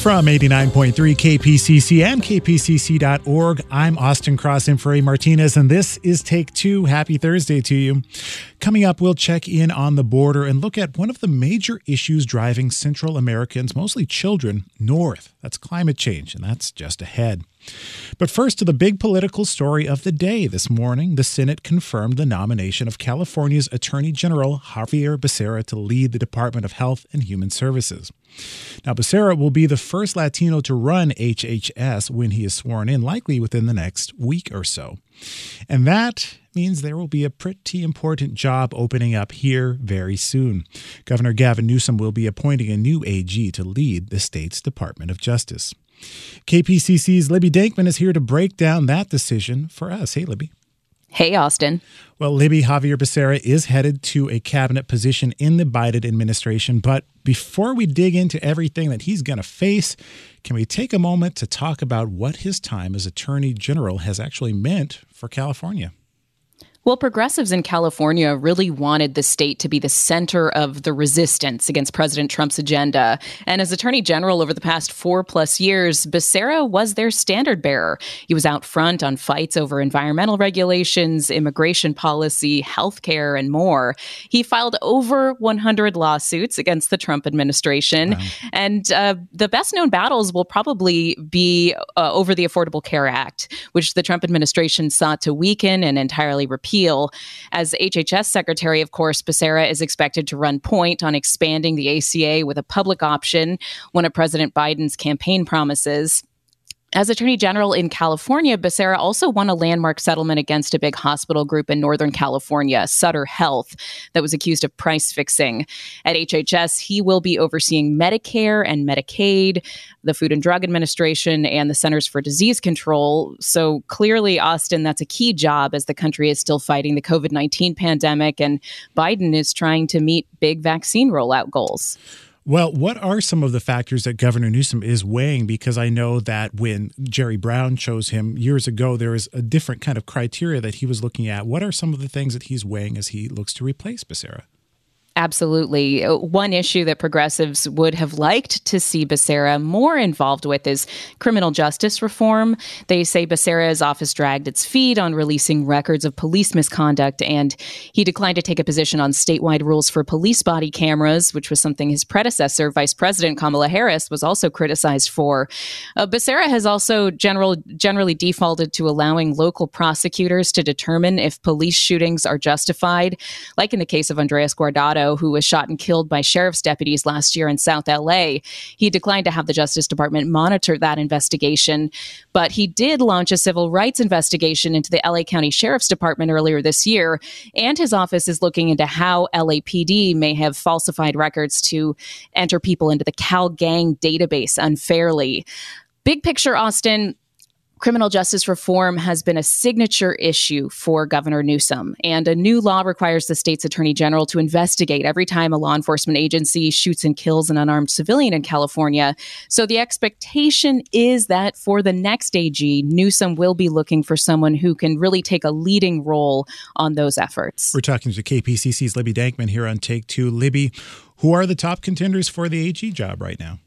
From 89.3 KPCC and kpcc.org, I'm Austin Cross for A. Martinez, and this is Take Two. Happy Thursday to you. Coming up, we'll check in on the border and look at one of the major issues driving Central Americans, mostly children, north. That's climate change, and that's just ahead. But first, to the big political story of the day. This morning, the Senate confirmed the nomination of California's Attorney General Xavier Becerra to lead the Department of Health and Human Services. Now, Becerra will be the first Latino to run HHS when he is sworn in, likely within the next week or so. And that means there will be a pretty important job opening up here very soon. Governor Gavin Newsom will be appointing a new AG to lead the state's Department of Justice. KPCC's Libby Denkmann is here to break down that decision for us. Hey, Libby. Hey, Austin. Well, Libby Xavier Becerra is headed to a cabinet position in the Biden administration. But before we dig into everything that he's going to face, can we take a moment to talk about what his time as Attorney General has actually meant for California? Well, progressives in California really wanted the state to be the center of the resistance against President Trump's agenda. And as Attorney General over the past four plus years, Becerra was their standard bearer. He was out front on fights over environmental regulations, immigration policy, healthcare, and more. He filed over 100 lawsuits against the Trump administration. Wow. And uh, the best known battles will probably be uh, over the Affordable Care Act, which the Trump administration sought to weaken and entirely repeal repeal. As HHS Secretary, of course, Becerra is expected to run point on expanding the ACA with a public option, one of President Biden's campaign promises. As Attorney General in California, Becerra also won a landmark settlement against a big hospital group in Northern California, Sutter Health, that was accused of price fixing. At HHS, he will be overseeing Medicare and Medicaid, the Food and Drug Administration, and the Centers for Disease Control. So clearly, Austin, that's a key job as the country is still fighting the COVID 19 pandemic, and Biden is trying to meet big vaccine rollout goals. Well, what are some of the factors that Governor Newsom is weighing? Because I know that when Jerry Brown chose him years ago, there was a different kind of criteria that he was looking at. What are some of the things that he's weighing as he looks to replace Becerra? Absolutely. Uh, one issue that progressives would have liked to see Becerra more involved with is criminal justice reform. They say Becerra's office dragged its feet on releasing records of police misconduct, and he declined to take a position on statewide rules for police body cameras, which was something his predecessor, Vice President Kamala Harris, was also criticized for. Uh, Becerra has also general, generally defaulted to allowing local prosecutors to determine if police shootings are justified, like in the case of Andres Guardado who was shot and killed by sheriff's deputies last year in South LA. He declined to have the Justice Department monitor that investigation, but he did launch a civil rights investigation into the LA County Sheriff's Department earlier this year. And his office is looking into how LAPD may have falsified records to enter people into the CalGang database unfairly. Big picture, Austin, Criminal justice reform has been a signature issue for Governor Newsom, and a new law requires the state's attorney general to investigate every time a law enforcement agency shoots and kills an unarmed civilian in California. So the expectation is that for the next AG, Newsom will be looking for someone who can really take a leading role on those efforts. We're talking to KPCC's Libby Denkmann here on Take Two. Libby, who are the top contenders for the AG job right now?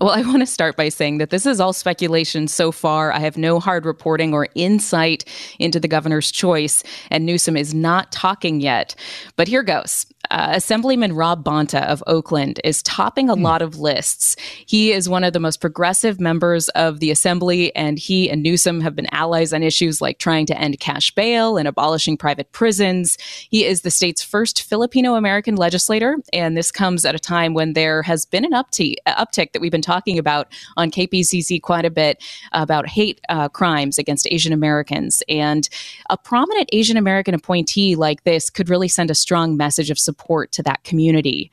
Well, I want to start by saying that this is all speculation so far. I have no hard reporting or insight into the governor's choice, and Newsom is not talking yet. But here goes. Uh, Assemblyman Rob Bonta of Oakland is topping a mm. lot of lists. He is one of the most progressive members of the Assembly, and he and Newsom have been allies on issues like trying to end cash bail and abolishing private prisons. He is the state's first Filipino American legislator, and this comes at a time when there has been an uptick, uptick that we've been talking about on KPCC quite a bit about hate uh, crimes against Asian Americans. And a prominent Asian American appointee like this could really send a strong message of support support to that community.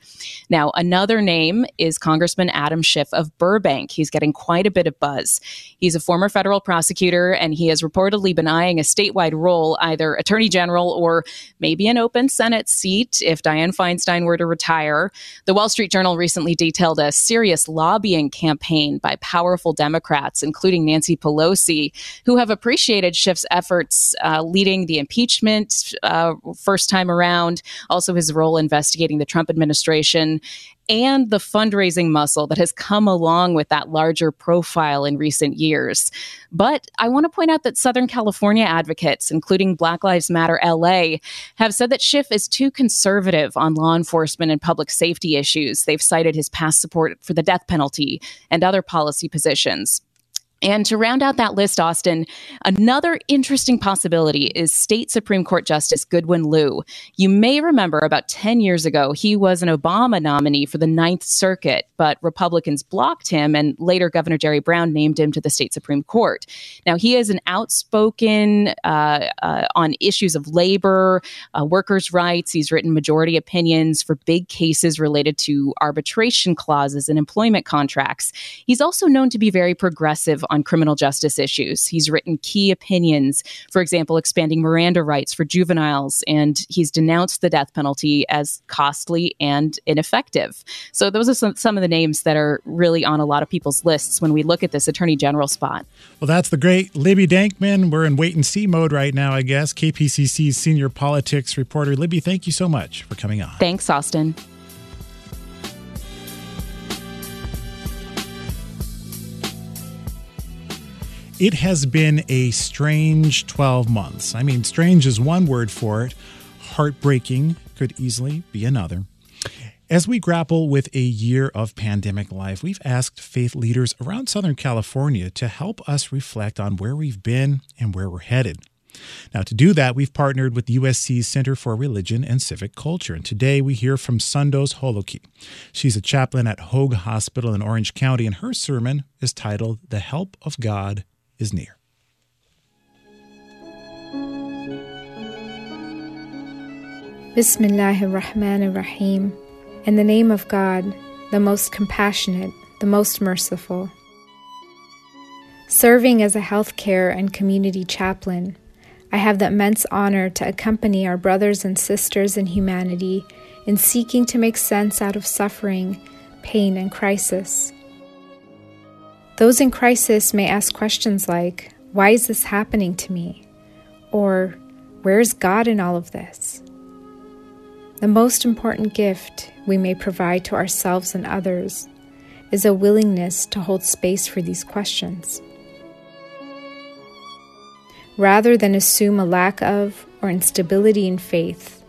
Now, another name is Congressman Adam Schiff of Burbank. He's getting quite a bit of buzz. He's a former federal prosecutor, and he has reportedly been eyeing a statewide role, either attorney general or maybe an open Senate seat if Dianne Feinstein were to retire. The Wall Street Journal recently detailed a serious lobbying campaign by powerful Democrats, including Nancy Pelosi, who have appreciated Schiff's efforts uh, leading the impeachment uh, first time around, also his role investigating the Trump administration, and the fundraising muscle that has come along with that larger profile in recent years. But I want to point out that Southern California advocates, including Black Lives Matter LA, have said that Schiff is too conservative on law enforcement and public safety issues. They've cited his past support for the death penalty and other policy positions. And to round out that list, Austin, another interesting possibility is State Supreme Court Justice Goodwin Liu. You may remember about 10 years ago, he was an Obama nominee for the Ninth Circuit, but Republicans blocked him, and later Governor Jerry Brown named him to the State Supreme Court. Now, he is an outspoken uh, uh, on issues of labor, uh, workers' rights. He's written majority opinions for big cases related to arbitration clauses and employment contracts. He's also known to be very progressive on criminal justice issues. He's written key opinions, for example, expanding Miranda rights for juveniles, and he's denounced the death penalty as costly and ineffective. So, those are some, some of the names that are really on a lot of people's lists when we look at this attorney general spot. Well, that's the great Libby Denkmann. We're in wait and see mode right now, I guess. KPCC's senior politics reporter. Libby, thank you so much for coming on. Thanks, Austin. It has been a strange 12 months. I mean, strange is one word for it, heartbreaking could easily be another. As we grapple with a year of pandemic life, we've asked faith leaders around Southern California to help us reflect on where we've been and where we're headed. Now, to do that, we've partnered with USC's Center for Religion and Civic Culture. And today we hear from Sondos Kholaki. She's a chaplain at Hoag Hospital in Orange County, and her sermon is titled The Help of God is near. Bismillahir Rahmanir Rahim. In the name of God, the most compassionate, the most merciful. Serving as a healthcare and community chaplain, I have the immense honor to accompany our brothers and sisters in humanity in seeking to make sense out of suffering, pain, and crisis. Those in crisis may ask questions like, Why is this happening to me? Or, Where is God in all of this? The most important gift we may provide to ourselves and others is a willingness to hold space for these questions. Rather than assume a lack of or instability in faith,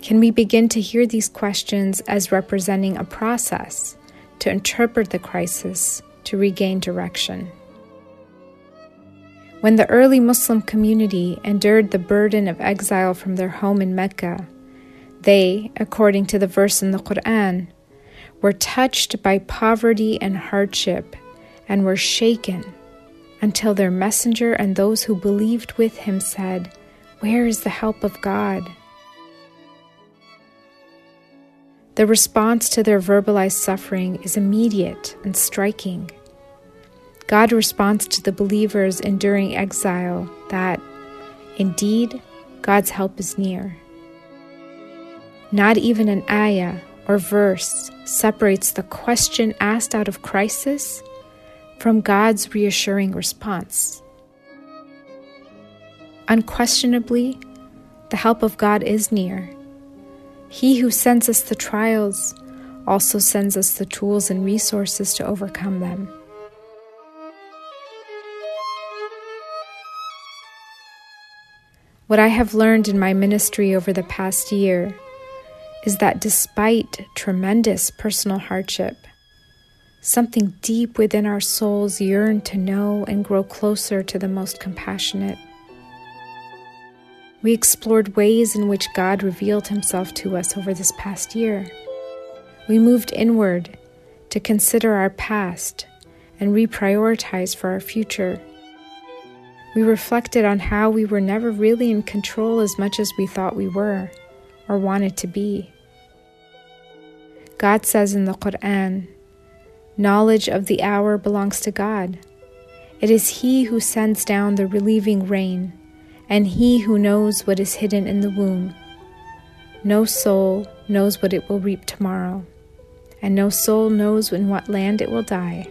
can we begin to hear these questions as representing a process to interpret the crisis to regain direction. When the early Muslim community endured the burden of exile from their home in Mecca, they, according to the verse in the Quran, were touched by poverty and hardship and were shaken until their messenger and those who believed with him said, Where is the help of God? The response to their verbalized suffering is immediate and striking. God responds to the believers enduring exile that, indeed, God's help is near. Not even an ayah or verse separates the question asked out of crisis from God's reassuring response. Unquestionably, the help of God is near he who sends us the trials also sends us the tools and resources to overcome them. What I have learned in my ministry over the past year is that despite tremendous personal hardship, something deep within our souls yearn to know and grow closer to the most compassionate. We explored ways in which God revealed himself to us over this past year. We moved inward to consider our past and reprioritize for our future. We reflected on how we were never really in control as much as we thought we were or wanted to be. God says in the Quran, Knowledge of the hour belongs to God. It is He who sends down the relieving rain, and He who knows what is hidden in the womb. No soul knows what it will reap tomorrow, and no soul knows in what land it will die.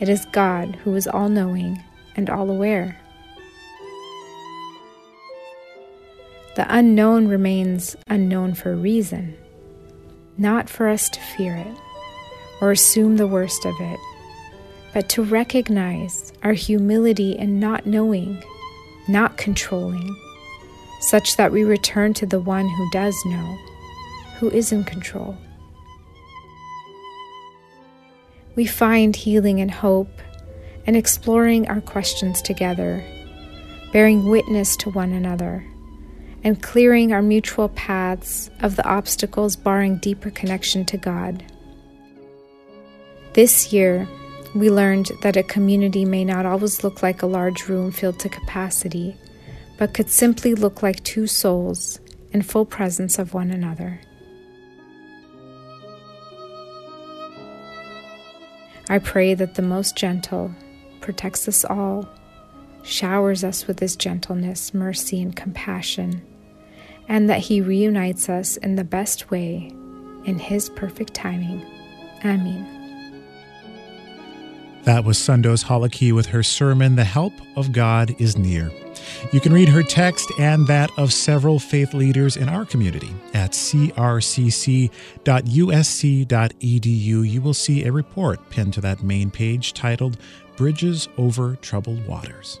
It is God who is all knowing and all aware. The unknown remains unknown for a reason, not for us to fear it or assume the worst of it, but to recognize our humility in not knowing, not controlling, such that we return to the one who does know, who is in control. We find healing and hope and exploring our questions together, bearing witness to one another and clearing our mutual paths of the obstacles barring deeper connection to God. This year, we learned that a community may not always look like a large room filled to capacity, but could simply look like two souls in full presence of one another. I pray that the most gentle protects us all, showers us with his gentleness, mercy, and compassion and that He reunites us in the best way in His perfect timing. Amen. That was Sondos Kholaki with her sermon, The Help of God is Near. You can read her text and that of several faith leaders in our community at crcc.usc.edu. You will see a report pinned to that main page titled Bridges Over Troubled Waters.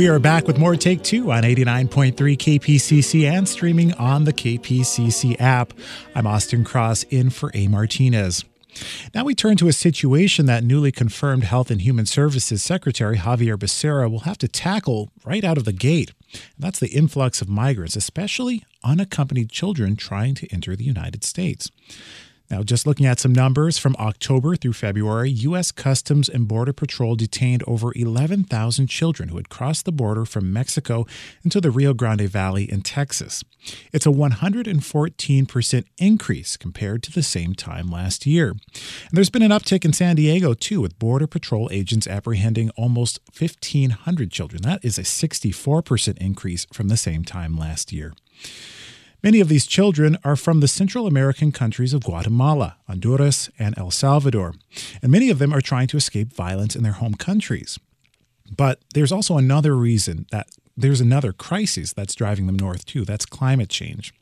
We are back with more Take Two on 89.3 KPCC and streaming on the KPCC app. I'm Austin Cross in for A. Martinez. Now we turn to a situation that newly confirmed Health and Human Services Secretary Xavier Becerra will have to tackle right out of the gate. And that's the influx of migrants, especially unaccompanied children trying to enter the United States. Now, just looking at some numbers from October through February, U.S. Customs and Border Patrol detained over 11,000 children who had crossed the border from Mexico into the Rio Grande Valley in Texas. It's a 114% increase compared to the same time last year. And there's been an uptick in San Diego, too, with Border Patrol agents apprehending almost 1,500 children. That is a 64% increase from the same time last year. Many of these children are from the Central American countries of Guatemala, Honduras, and El Salvador, and many of them are trying to escape violence in their home countries. But there's also another reason that there's another crisis that's driving them north too. That's climate change.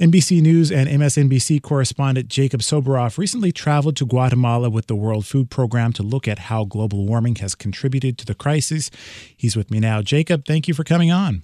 NBC News and MSNBC correspondent Jacob Soboroff recently traveled to Guatemala with the World Food Program to look at how global warming has contributed to the crisis. He's with me now. Jacob, thank you for coming on.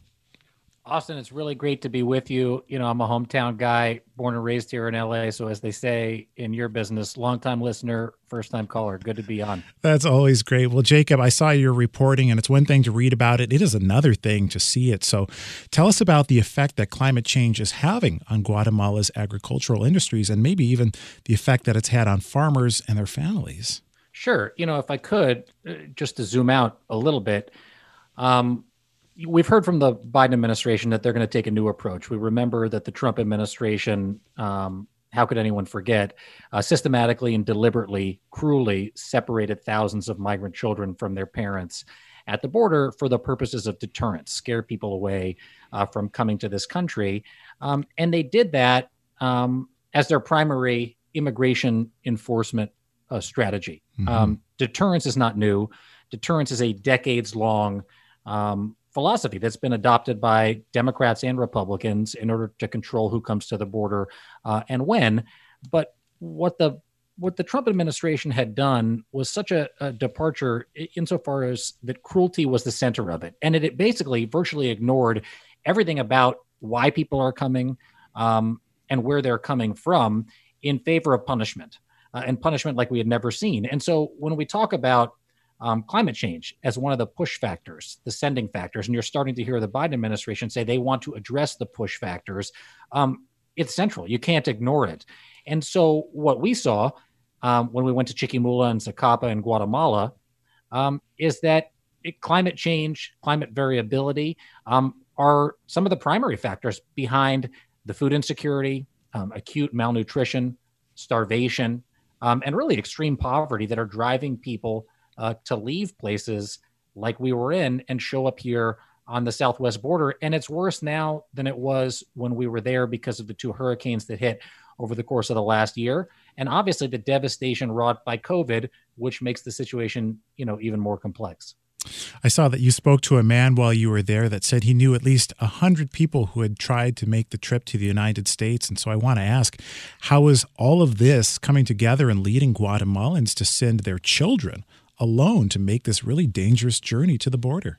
Austin, it's really great to be with you. You know, I'm a hometown guy, born and raised here in LA. So, as they say in your business, longtime listener, first time caller. Good to be on. That's always great. Well, Jacob, I saw your reporting, and it's one thing to read about it, it is another thing to see it. So, tell us about the effect that climate change is having on Guatemala's agricultural industries and maybe even the effect that it's had on farmers and their families. Sure. You know, if I could, uh, just to zoom out a little bit, um, we've heard from the Biden administration that they're going to take a new approach. We remember that the Trump administration, um, how could anyone forget, uh, systematically and deliberately, cruelly separated thousands of migrant children from their parents at the border for the purposes of deterrence, scare people away uh, from coming to this country. Um, and they did that um, as their primary immigration enforcement uh, strategy. Mm-hmm. Um, deterrence is not new. Deterrence is a decades long um, philosophy that's been adopted by Democrats and Republicans in order to control who comes to the border uh, and when. But what the what the Trump administration had done was such a, a, departure insofar as that cruelty was the center of it, and it, it basically virtually ignored everything about why people are coming um, and where they're coming from in favor of punishment uh, and punishment like we had never seen. And so when we talk about um, climate change as one of the push factors, the sending factors. And you're starting to hear the Biden administration say they want to address the push factors. Um, it's central. You can't ignore it. And so, what we saw um, when we went to Chiquimula and Zacapa in Guatemala um, is that it, climate change, climate variability um, are some of the primary factors behind the food insecurity, um, acute malnutrition, starvation, and really extreme poverty that are driving people uh, to leave places like we were in and show up here on the southwest border. And it's worse now than it was when we were there because of the two hurricanes that hit over the course of the last year. And obviously the devastation wrought by COVID, which makes the situation, you know, even more complex. I saw that you spoke to a man while you were there that said he knew at least 100 people who had tried to make the trip to the United States. And so I want to ask how is all of this coming together and leading Guatemalans to send their children alone to make this really dangerous journey to the border?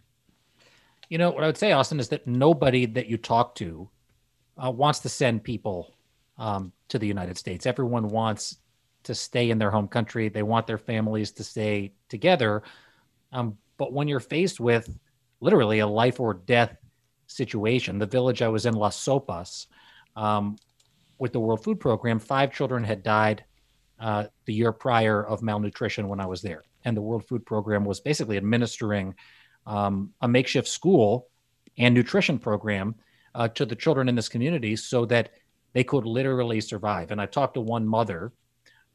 You know, what I would say, Austin, is that nobody that you talk to uh, wants to send people um, to the United States. Everyone wants to stay in their home country. They want their families to stay together. Um, but when you're faced with literally a life or death situation, the village I was in, Las Sopas, um, with the World Food Program, five children had died uh, the year prior of malnutrition when I was there and the World Food Program was basically administering um, a makeshift school and nutrition program uh, to the children in this community so that they could literally survive. And I talked to one mother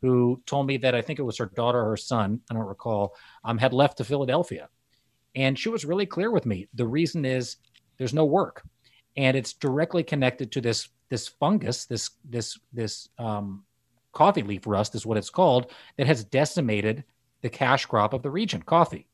who told me that I think it was her daughter or her son, I don't recall, um, had left to Philadelphia. And she was really clear with me. The reason is there's no work. And it's directly connected to this this fungus, this this this um, coffee leaf rust is what it's called, that has decimated the cash crop of the region, coffee.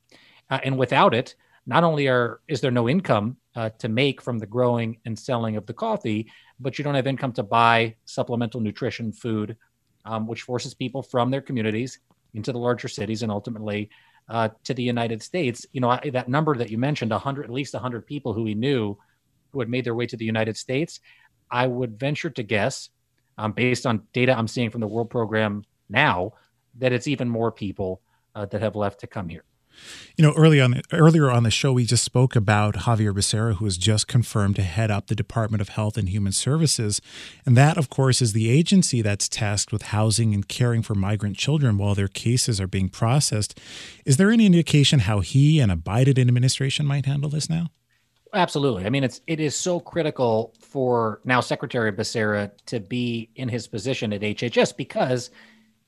Uh, and without it, not only are is there no income uh, to make from the growing and selling of the coffee, but you don't have income to buy supplemental nutrition food, um, which forces people from their communities into the larger cities and ultimately uh, to the United States. You know I, that number that you mentioned, 100 at least 100 people who we knew who had made their way to the United States. I would venture to guess, um, based on data I'm seeing from the World Program now, that it's even more people uh, that have left to come here. You know, early on, earlier on the show, we just spoke about Xavier Becerra, who was just confirmed to head up the Department of Health and Human Services. And that, of course, is the agency that's tasked with housing and caring for migrant children while their cases are being processed. Is there any indication how he and a Biden administration might handle this now? Absolutely. I mean, it's it is so critical for now Secretary Becerra to be in his position at HHS because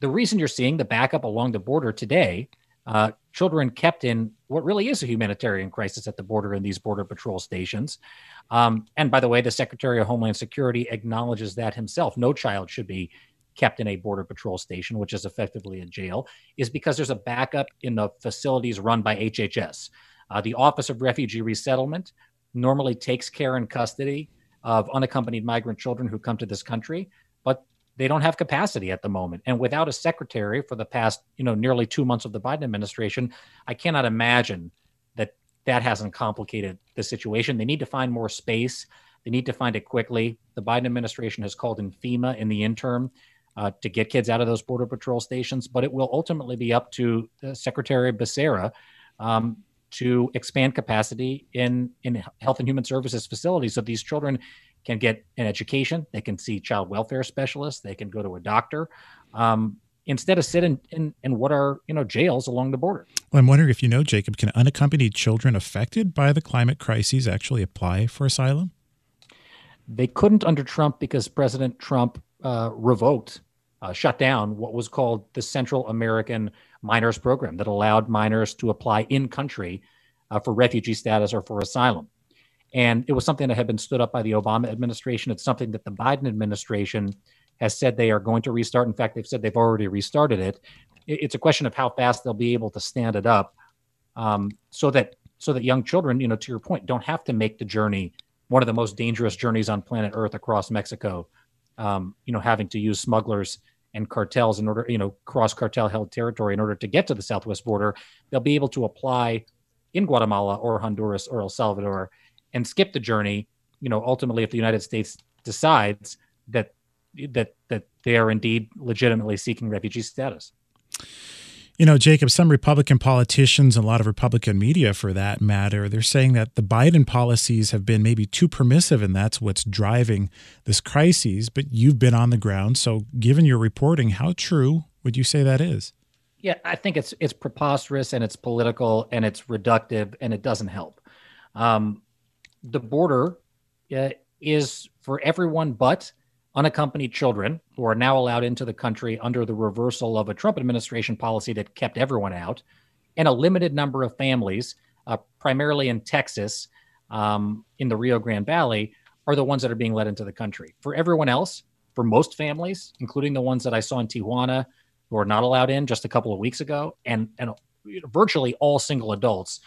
the reason you're seeing the backup along the border today, uh, children kept in what really is a humanitarian crisis at the border in these border patrol stations. Um, and by the way, the Secretary of Homeland Security acknowledges that himself. No child should be kept in a border patrol station, which is effectively a jail, is because there's a backup in the facilities run by HHS. Uh, the Office of Refugee Resettlement normally takes care and custody of unaccompanied migrant children who come to this country, but they don't have capacity at the moment. And without a secretary for the past, you know, nearly two months of the Biden administration, I cannot imagine that that hasn't complicated the situation. They need to find more space They need to find it quickly. The Biden administration has called in FEMA in the interim uh, to get kids out of those Border Patrol stations, but it will ultimately be up to uh, Secretary Becerra um, to expand capacity in, in health and human services facilities so these children can get an education, they can see child welfare specialists, they can go to a doctor. Um, instead of sit in, in, in what are you know jails along the border. Well, I'm wondering if you know, Jacob, can unaccompanied children affected by the climate crises actually apply for asylum? They couldn't under Trump because President Trump uh, revoked, uh, shut down what was called the Central American Minors Program that allowed minors to apply in country uh, for refugee status or for asylum. And it was something that had been stood up by the Obama administration. It's something that the Biden administration has said they are going to restart. In fact, they've said they've already restarted it. It's a question of how fast they'll be able to stand it up, um, so that so that young children, you know, to your point, don't have to make the journey one of the most dangerous journeys on planet Earth across Mexico. Um, you know, having to use smugglers and cartels in order, you know, cross cartel held territory in order to get to the southwest border. They'll be able to apply in Guatemala or Honduras or El Salvador and skip the journey. You know, ultimately, if the United States decides that that that they are indeed legitimately seeking refugee status. You know, Jacob, some Republican politicians and a lot of Republican media, for that matter, they're saying that the Biden policies have been maybe too permissive, and that's what's driving this crisis. But you've been on the ground, so given your reporting, how true would you say that is? Yeah, I think it's it's preposterous and it's political and it's reductive and it doesn't help. Um, the border uh, is for everyone but unaccompanied children who are now allowed into the country under the reversal of a Trump administration policy that kept everyone out, and a limited number of families, uh, primarily in Texas, um, in the Rio Grande Valley, are the ones that are being let into the country. For everyone else, for most families, including the ones that I saw in Tijuana, who are not allowed in just a couple of weeks ago, and and virtually all single adults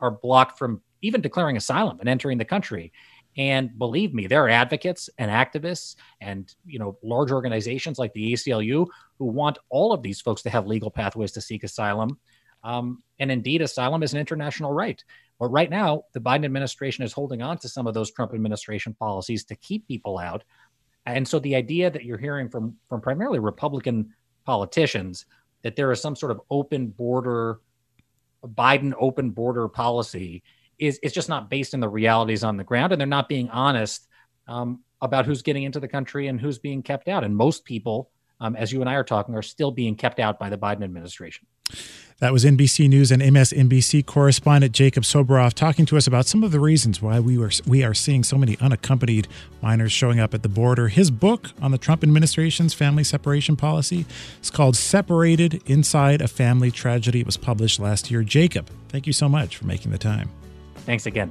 are blocked from even declaring asylum and entering the country. And believe me, there are advocates and activists and you know large organizations like the ACLU who want all of these folks to have legal pathways to seek asylum. Um, and indeed, asylum is an international right. But right now, the Biden administration is holding on to some of those Trump administration policies to keep people out. And so the idea that you're hearing from from primarily Republican politicians that there is some sort of open border Biden open border policy is is just not based in the realities on the ground, and they're not being honest um, about who's getting into the country and who's being kept out. And most people, um, as you and I are talking, are still being kept out by the Biden administration. That was NBC News and MSNBC correspondent Jacob Soboroff talking to us about some of the reasons why we were we are seeing so many unaccompanied minors showing up at the border. His book on the Trump administration's family separation policy is called "Separated: Inside a Family Tragedy." It was published last year. Jacob, thank you so much for making the time. Thanks again.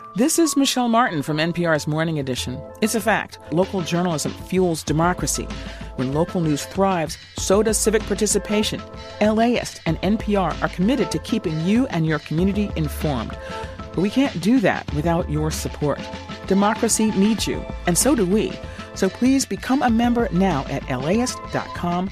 This is Michelle Martin from NPR's Morning Edition. It's a fact local journalism fuels democracy. When local news thrives, so does civic participation. LAist and NPR are committed to keeping you and your community informed. But we can't do that without your support. Democracy needs you, and so do we. So please become a member now at laist.com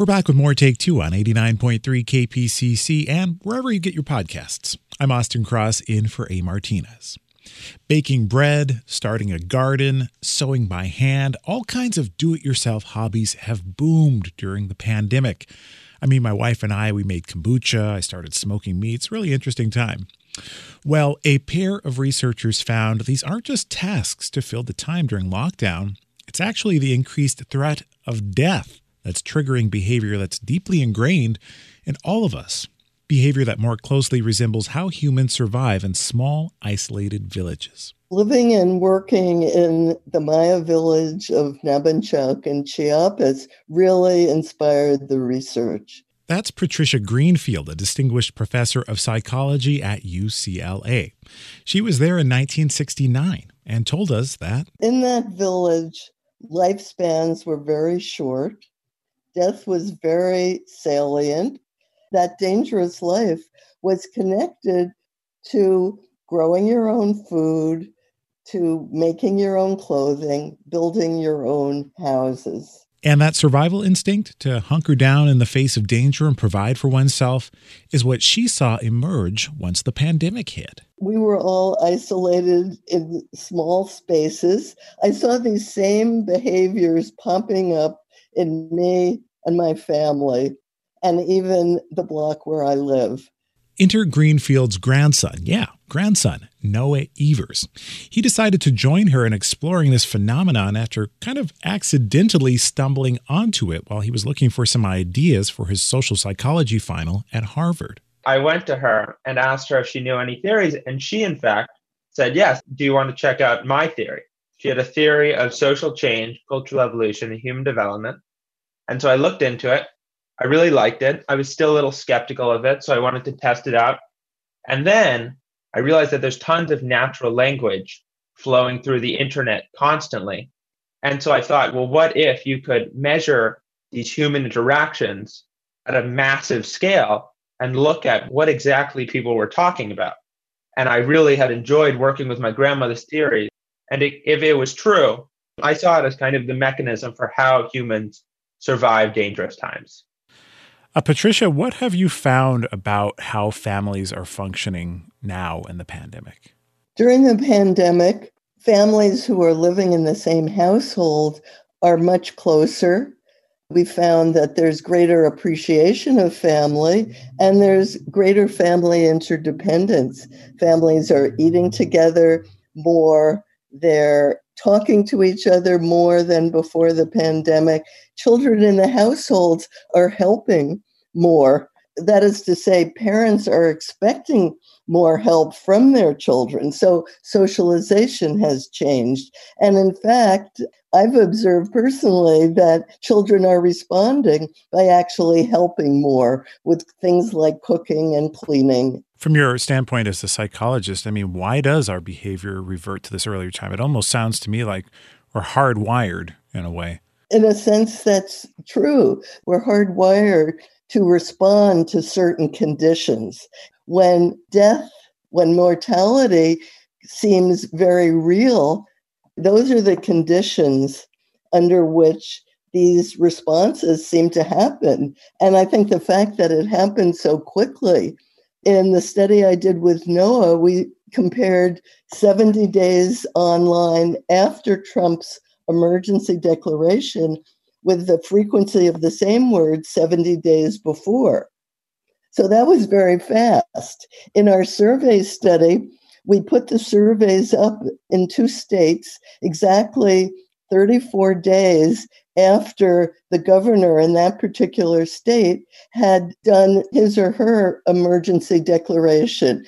We're back with more Take Two on 89.3 KPCC and wherever you get your podcasts. I'm Austin Cross in for A. Martinez. Baking bread, starting a garden, sewing by hand, all kinds of do it yourself hobbies have boomed during the pandemic. I mean, my wife and I, we made kombucha, I started smoking meats, really interesting time. Well, a pair of researchers found these aren't just tasks to fill the time during lockdown, it's actually the increased threat of death that's triggering behavior that's deeply ingrained in all of us. behavior that more closely resembles how humans survive in small, isolated villages. Living and working in the Maya village of Nabenchauk in Chiapas really inspired the research. That's Patricia Greenfield, a distinguished professor of psychology at UCLA. She was there in 1969 and told us that in that village, lifespans were very short, death was very salient. That dangerous life was connected to growing your own food, to making your own clothing, building your own houses. And that survival instinct to hunker down in the face of danger and provide for oneself is what she saw emerge once the pandemic hit. We were all isolated in small spaces. I saw these same behaviors popping up in me and my family, and even the block where I live. Enter Greenfield's grandson, yeah, grandson, Noah Evers. He decided to join her in exploring this phenomenon after kind of accidentally stumbling onto it while he was looking for some ideas for his social psychology final at Harvard. I went to her and asked her if she knew any theories, and she, in fact, said, Yes, do you want to check out my theory? She had a theory of social change, cultural evolution, and human development. And so I looked into it I really liked it. I was still a little skeptical of it, so I wanted to test it out. And then I realized that there's tons of natural language flowing through the internet constantly. And so I thought, well, what if you could measure these human interactions at a massive scale and look at what exactly people were talking about? And I really had enjoyed working with my grandmother's theory. And it, if it was true, I saw it as kind of the mechanism for how humans survive dangerous times. Uh, Patricia, what have you found about how families are functioning now in the pandemic? During the pandemic, families who are living in the same household are much closer. We found that there's greater appreciation of family and there's greater family interdependence. Families are eating together more, they're talking to each other more than before the pandemic. Children in the households are helping more. That is to say, parents are expecting more help from their children. So socialization has changed. And in fact, I've observed personally that children are responding by actually helping more with things like cooking and cleaning. From your standpoint as a psychologist, I mean, why does our behavior revert to this earlier time? It almost sounds to me like we're hardwired in a way. In a sense, that's true. We're hardwired to respond to certain conditions. When death, when mortality seems very real, those are the conditions under which these responses seem to happen. And I think the fact that it happened so quickly in the study I did with Noah, we compared 70 days online after Trump's emergency declaration with the frequency of the same word 70 days before. So that was very fast. In our survey study, we put the surveys up in two states exactly 34 days after the governor in that particular state had done his or her emergency declaration.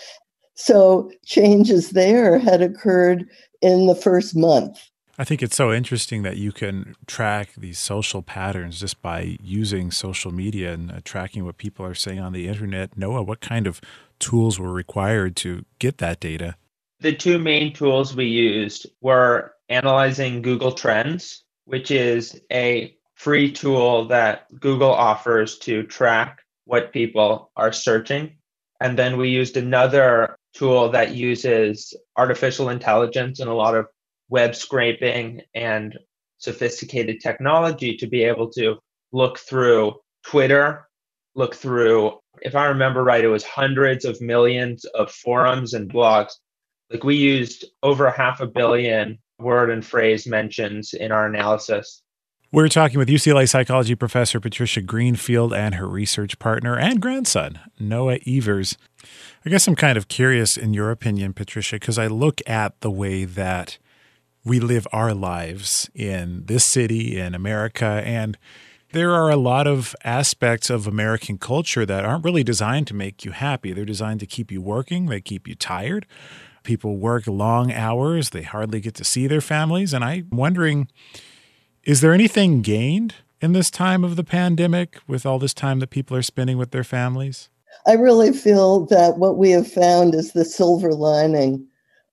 So changes there had occurred in the first month. I think it's so interesting that you can track these social patterns just by using social media and uh, tracking what people are saying on the internet. Noah, what kind of tools were required to get that data? The two main tools we used were analyzing Google Trends, which is a free tool that Google offers to track what people are searching. And then we used another tool that uses artificial intelligence and a lot of web scraping and sophisticated technology to be able to look through Twitter, look through, if I remember right, it was hundreds of millions of forums and blogs. Like we used over half a billion word and phrase mentions in our analysis. We're talking with UCLA psychology professor Patricia Greenfield and her research partner and grandson, Noah Evers. I guess I'm kind of curious in your opinion, Patricia, because I look at the way that we live our lives in this city, in America, and there are a lot of aspects of American culture that aren't really designed to make you happy. They're designed to keep you working, they keep you tired. People work long hours, they hardly get to see their families. And I'm wondering is there anything gained in this time of the pandemic with all this time that people are spending with their families? I really feel that what we have found is the silver lining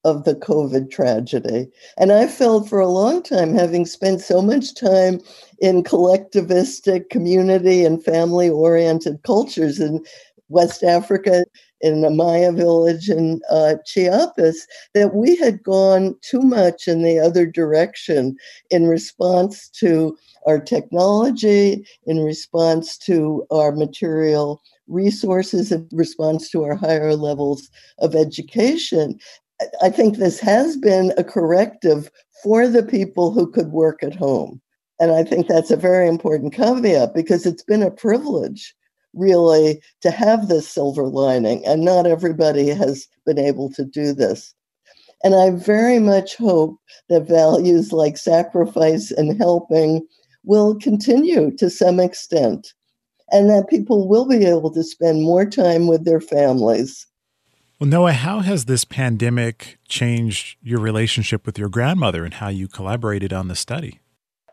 of the COVID tragedy. And I felt for a long time, having spent so much time in collectivistic, community, and family oriented cultures in West Africa, in the Maya village in uh, Chiapas, that we had gone too much in the other direction in response to our technology, in response to our material resources, in response to our higher levels of education. I think this has been a corrective for the people who could work at home. And I think that's a very important caveat because it's been a privilege, really, to have this silver lining. And not everybody has been able to do this. And I very much hope that values like sacrifice and helping will continue to some extent, and that people will be able to spend more time with their families well, Noah, how has this pandemic changed your relationship with your grandmother and how you collaborated on the study?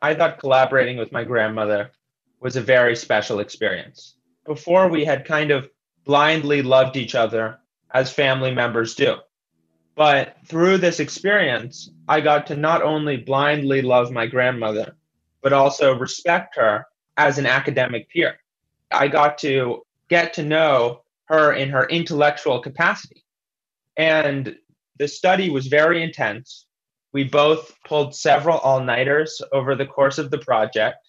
I thought collaborating with my grandmother was a very special experience. Before, we had kind of blindly loved each other as family members do. But through this experience, I got to not only blindly love my grandmother, but also respect her as an academic peer. I got to get to know her in her intellectual capacity. And the study was very intense. We both pulled several all nighters over the course of the project.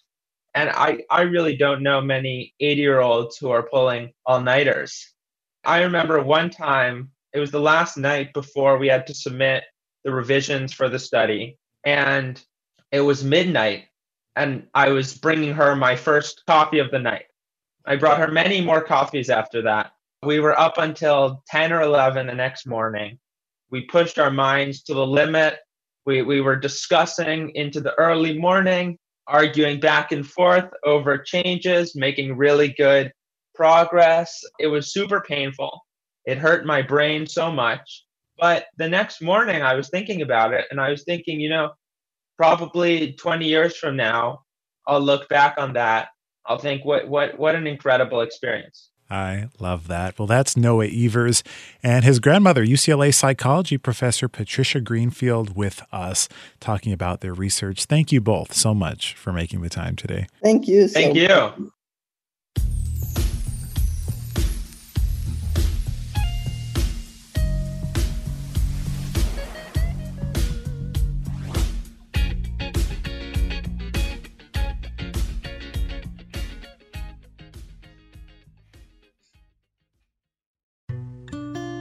And I, I really don't know many 80 year olds who are pulling all nighters. I remember one time, it was the last night before we had to submit the revisions for the study. And it was midnight. And I was bringing her my first coffee of the night. I brought her many more coffees after that. We were up until 10 or 11 the next morning. We pushed our minds to the limit. We, we were discussing into the early morning, arguing back and forth over changes, making really good progress. It was super painful. It hurt my brain so much. But the next morning, I was thinking about it and I was thinking, you know, probably 20 years from now, I'll look back on that. I'll think, what, what, what an incredible experience. I love that. Well, that's Noah Evers and his grandmother, UCLA psychology professor Patricia Greenfield, with us talking about their research. Thank you both so much for making the time today. Thank you. So Thank you.